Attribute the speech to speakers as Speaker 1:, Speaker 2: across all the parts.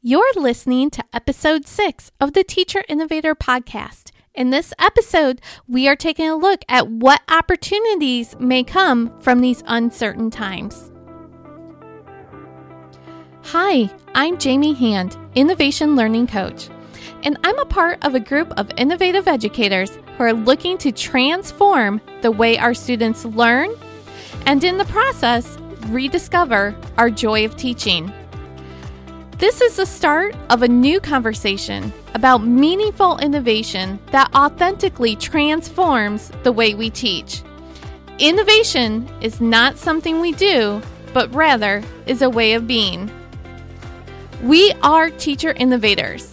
Speaker 1: You're listening to episode six of the Teacher Innovator podcast. In this episode, we are taking a look at what opportunities may come from these uncertain times. Hi, I'm Jamie Hand, Innovation Learning Coach, and I'm a part of a group of innovative educators who are looking to transform the way our students learn and, in the process, rediscover our joy of teaching. This is the start of a new conversation about meaningful innovation that authentically transforms the way we teach. Innovation is not something we do, but rather is a way of being. We are teacher innovators,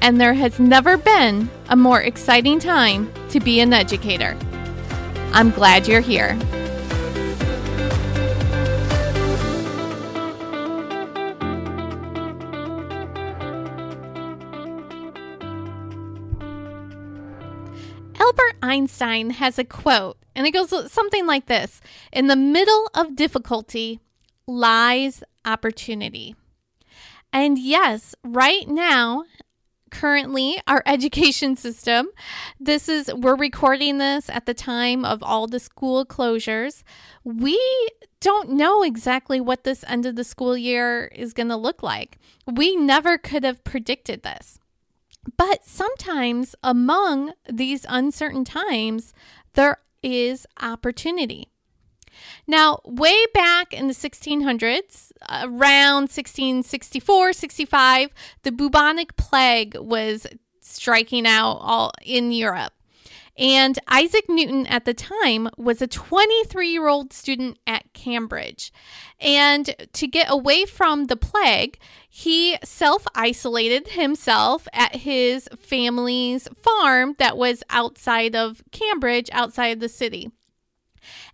Speaker 1: and there has never been a more exciting time to be an educator. I'm glad you're here. Albert Einstein has a quote, and it goes something like this In the middle of difficulty lies opportunity. And yes, right now, currently, our education system, this is, we're recording this at the time of all the school closures. We don't know exactly what this end of the school year is going to look like. We never could have predicted this. But sometimes among these uncertain times, there is opportunity. Now, way back in the 1600s, around 1664, 65, the bubonic plague was striking out all in Europe. And Isaac Newton at the time was a 23 year old student at Cambridge. And to get away from the plague, he self isolated himself at his family's farm that was outside of Cambridge, outside of the city.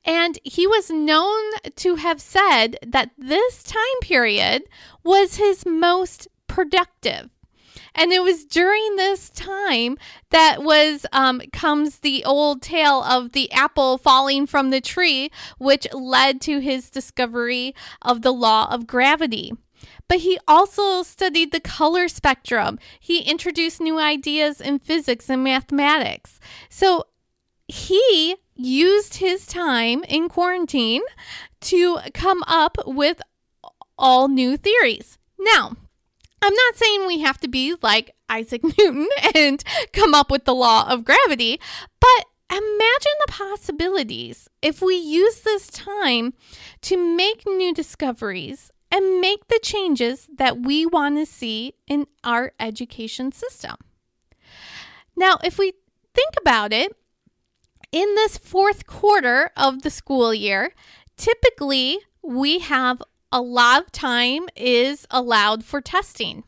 Speaker 1: And he was known to have said that this time period was his most productive. And it was during this time that was um, comes the old tale of the apple falling from the tree, which led to his discovery of the law of gravity. But he also studied the color spectrum. He introduced new ideas in physics and mathematics. So he used his time in quarantine to come up with all new theories. Now, I'm not saying we have to be like Isaac Newton and come up with the law of gravity, but imagine the possibilities if we use this time to make new discoveries and make the changes that we want to see in our education system. Now, if we think about it, in this fourth quarter of the school year, typically we have a lot of time is allowed for testing.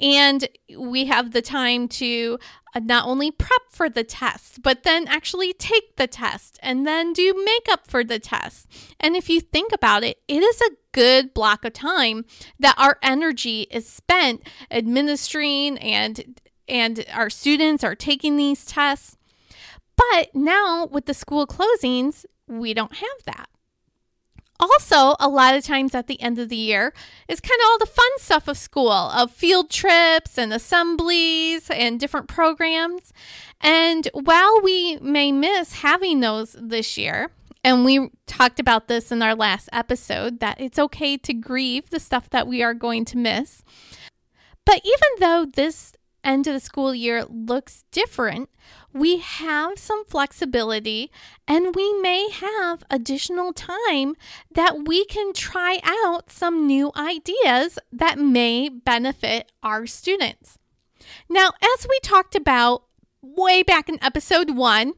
Speaker 1: And we have the time to uh, not only prep for the test, but then actually take the test and then do makeup for the test. And if you think about it, it is a good block of time that our energy is spent administering and and our students are taking these tests. But now with the school closings, we don't have that also, a lot of times at the end of the year is kind of all the fun stuff of school, of field trips and assemblies and different programs. And while we may miss having those this year, and we talked about this in our last episode that it's okay to grieve the stuff that we are going to miss. But even though this end of the school year looks different, we have some flexibility and we may have additional time that we can try out some new ideas that may benefit our students. Now, as we talked about way back in episode one,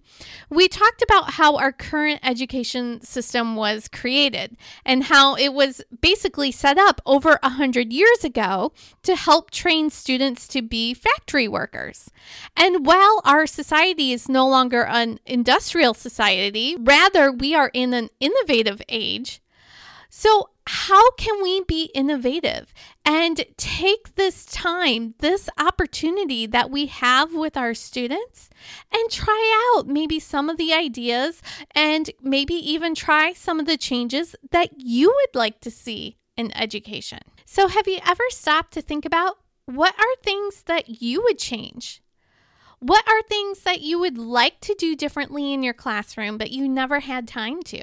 Speaker 1: we talked about how our current education system was created and how it was basically set up over a hundred years ago to help train students to be factory workers. And while our society is no longer an industrial society, rather we are in an innovative age. So how can we be innovative and take this time, this opportunity that we have with our students, and try out maybe some of the ideas and maybe even try some of the changes that you would like to see in education? So, have you ever stopped to think about what are things that you would change? What are things that you would like to do differently in your classroom, but you never had time to?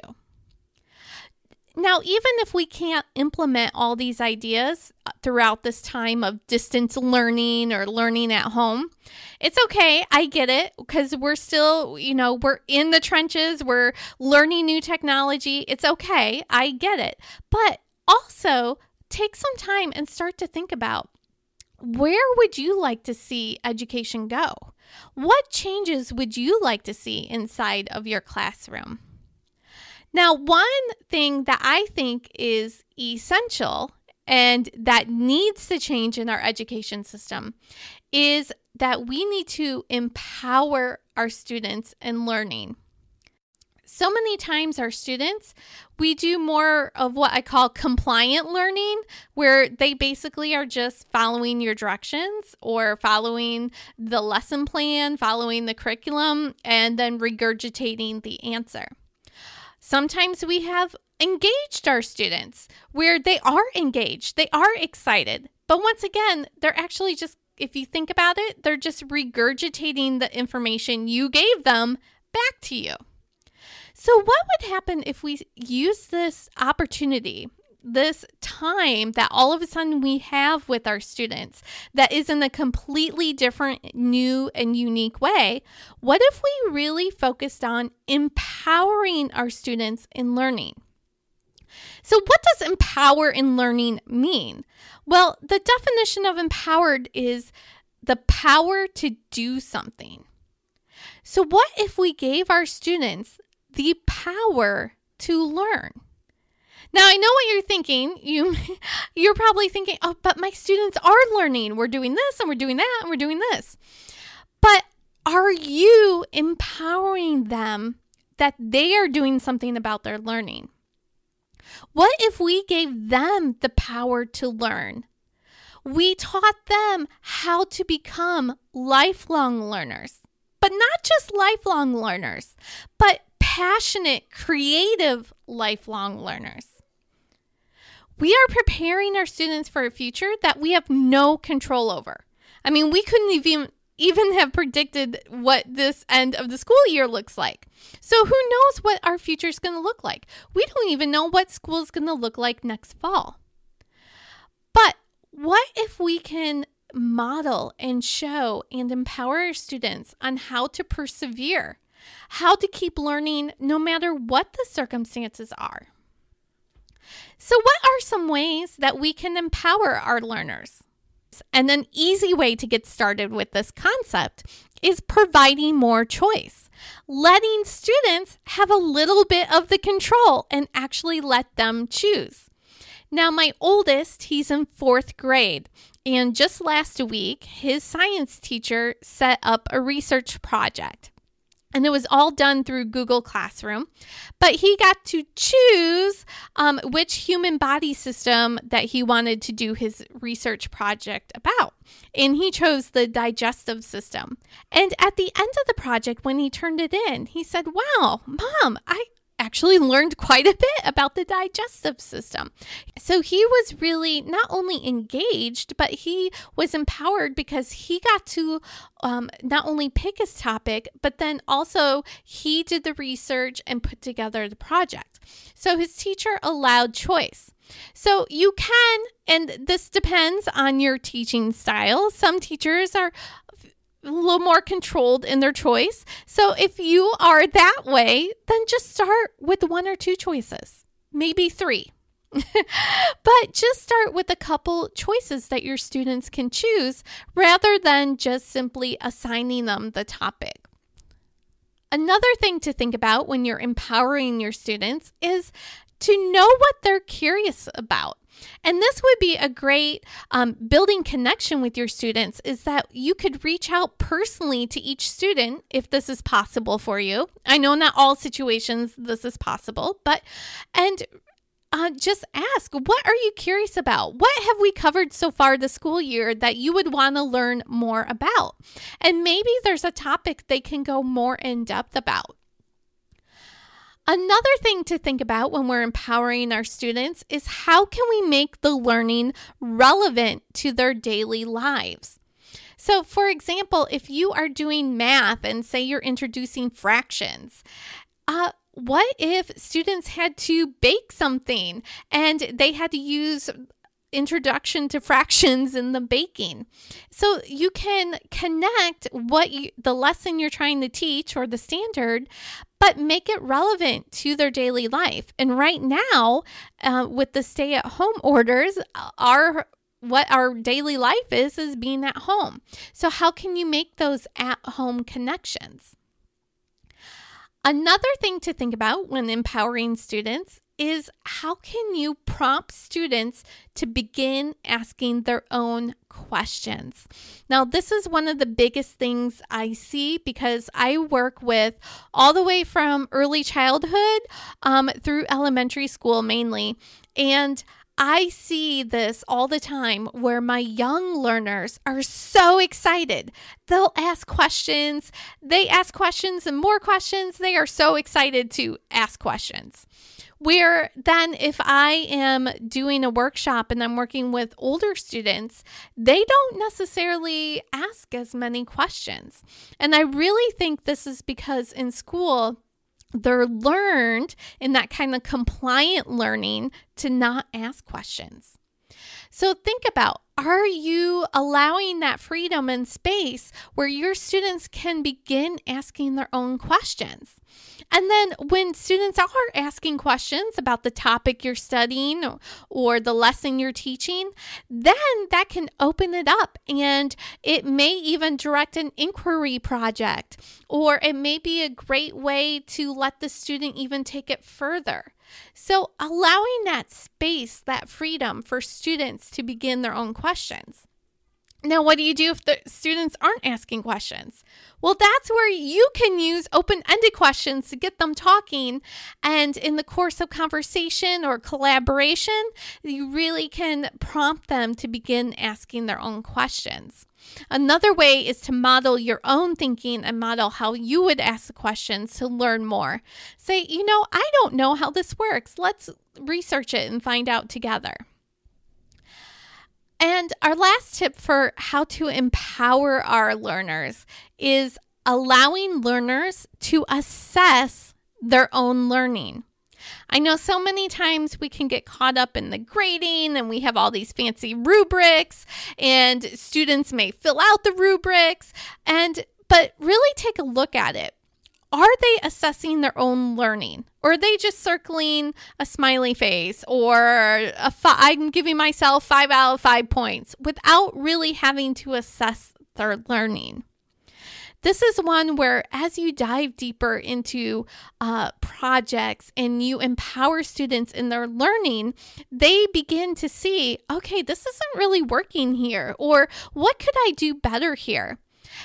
Speaker 1: Now, even if we can't implement all these ideas uh, throughout this time of distance learning or learning at home, it's okay. I get it because we're still, you know, we're in the trenches, we're learning new technology. It's okay. I get it. But also take some time and start to think about where would you like to see education go? What changes would you like to see inside of your classroom? Now, one thing that I think is essential and that needs to change in our education system is that we need to empower our students in learning. So many times, our students, we do more of what I call compliant learning, where they basically are just following your directions or following the lesson plan, following the curriculum, and then regurgitating the answer. Sometimes we have engaged our students where they are engaged, they are excited. But once again, they're actually just, if you think about it, they're just regurgitating the information you gave them back to you. So, what would happen if we use this opportunity this time that all of a sudden we have with our students that is in a completely different, new, and unique way, what if we really focused on empowering our students in learning? So, what does empower in learning mean? Well, the definition of empowered is the power to do something. So, what if we gave our students the power to learn? Now I know what you're thinking. You you're probably thinking, "Oh, but my students are learning. We're doing this and we're doing that and we're doing this." But are you empowering them that they are doing something about their learning? What if we gave them the power to learn? We taught them how to become lifelong learners, but not just lifelong learners, but passionate, creative lifelong learners. We are preparing our students for a future that we have no control over. I mean, we couldn't even even have predicted what this end of the school year looks like. So who knows what our future is going to look like? We don't even know what school is going to look like next fall. But what if we can model and show and empower our students on how to persevere, how to keep learning no matter what the circumstances are? So, what are some ways that we can empower our learners? And an easy way to get started with this concept is providing more choice, letting students have a little bit of the control and actually let them choose. Now, my oldest, he's in fourth grade. And just last week, his science teacher set up a research project and it was all done through Google Classroom. But he got to choose um, which human body system that he wanted to do his research project about. And he chose the digestive system. And at the end of the project, when he turned it in, he said, Wow, mom, I, actually learned quite a bit about the digestive system. So he was really not only engaged, but he was empowered because he got to um, not only pick his topic, but then also he did the research and put together the project. So his teacher allowed choice. So you can, and this depends on your teaching style. Some teachers are a little more controlled in their choice. So if you are that way, then just start with one or two choices, maybe three. but just start with a couple choices that your students can choose rather than just simply assigning them the topic. Another thing to think about when you're empowering your students is to know what they're curious about. And this would be a great um, building connection with your students is that you could reach out personally to each student if this is possible for you. I know not all situations this is possible, but and uh, just ask, what are you curious about? What have we covered so far the school year that you would want to learn more about? And maybe there's a topic they can go more in depth about. Another thing to think about when we're empowering our students is how can we make the learning relevant to their daily lives? So, for example, if you are doing math and say you're introducing fractions, uh, what if students had to bake something and they had to use introduction to fractions in the baking. So you can connect what you, the lesson you're trying to teach or the standard, but make it relevant to their daily life. And right now, uh, with the stay at home orders, our what our daily life is is being at home. So how can you make those at home connections? Another thing to think about when empowering students is how can you prompt students to begin asking their own questions? Now, this is one of the biggest things I see because I work with all the way from early childhood um, through elementary school mainly. And I see this all the time where my young learners are so excited. They'll ask questions, they ask questions and more questions. They are so excited to ask questions. Where then, if I am doing a workshop and I'm working with older students, they don't necessarily ask as many questions. And I really think this is because in school, they're learned in that kind of compliant learning to not ask questions. So think about are you allowing that freedom and space where your students can begin asking their own questions? And then when students are asking questions about the topic you're studying or the lesson you're teaching, then that can open it up and it may even direct an inquiry project or it may be a great way to let the student even take it further. So, allowing that space, that freedom for students to begin their own questions. Now, what do you do if the students aren't asking questions? Well, that's where you can use open ended questions to get them talking. And in the course of conversation or collaboration, you really can prompt them to begin asking their own questions. Another way is to model your own thinking and model how you would ask the questions to learn more. Say, you know, I don't know how this works. Let's research it and find out together. And our last tip for how to empower our learners is allowing learners to assess their own learning. I know so many times we can get caught up in the grading and we have all these fancy rubrics and students may fill out the rubrics and but really take a look at it are they assessing their own learning? Or are they just circling a smiley face or a fi- i'm giving myself five out of five points without really having to assess their learning? This is one where as you dive deeper into uh, projects and you empower students in their learning they begin to see okay this isn't really working here or what could i do better here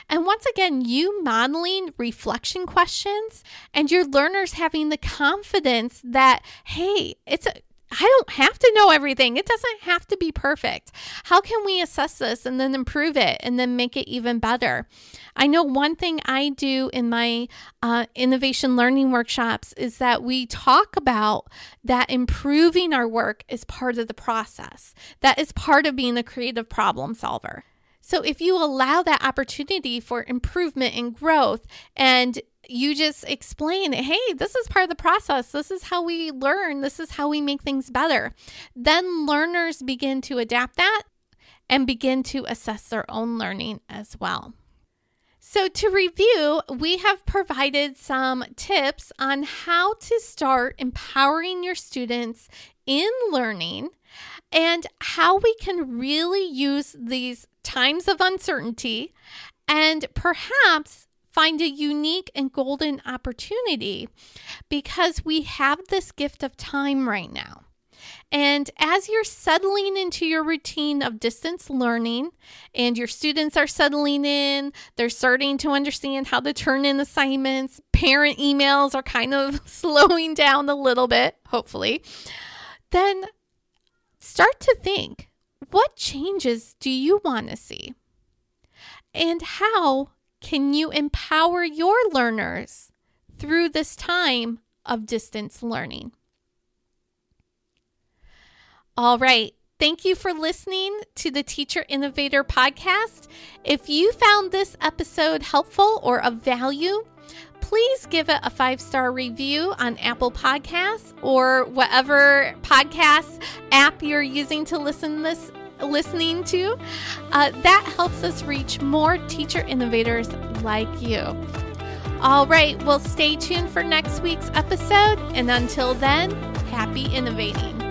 Speaker 1: and once again, you modeling reflection questions and your learners having the confidence that, hey, it's a I don't have to know everything. It doesn't have to be perfect. How can we assess this and then improve it and then make it even better? I know one thing I do in my uh, innovation learning workshops is that we talk about that improving our work is part of the process, that is part of being a creative problem solver. So if you allow that opportunity for improvement and growth and you just explain, hey, this is part of the process. This is how we learn. This is how we make things better. Then learners begin to adapt that and begin to assess their own learning as well. So, to review, we have provided some tips on how to start empowering your students in learning and how we can really use these times of uncertainty and perhaps find a unique and golden opportunity because we have this gift of time right now. And as you're settling into your routine of distance learning and your students are settling in, they're starting to understand how to turn in assignments, parent emails are kind of slowing down a little bit, hopefully, then start to think what changes do you want to see? And how can you empower your learners through this time of distance learning. All right. Thank you for listening to the Teacher Innovator podcast. If you found this episode helpful or of value, please give it a five star review on Apple Podcasts or whatever podcast app you're using to listen this listening to. Uh, that helps us reach more teacher innovators like you. All right, well, stay tuned for next week's episode. And until then, happy innovating.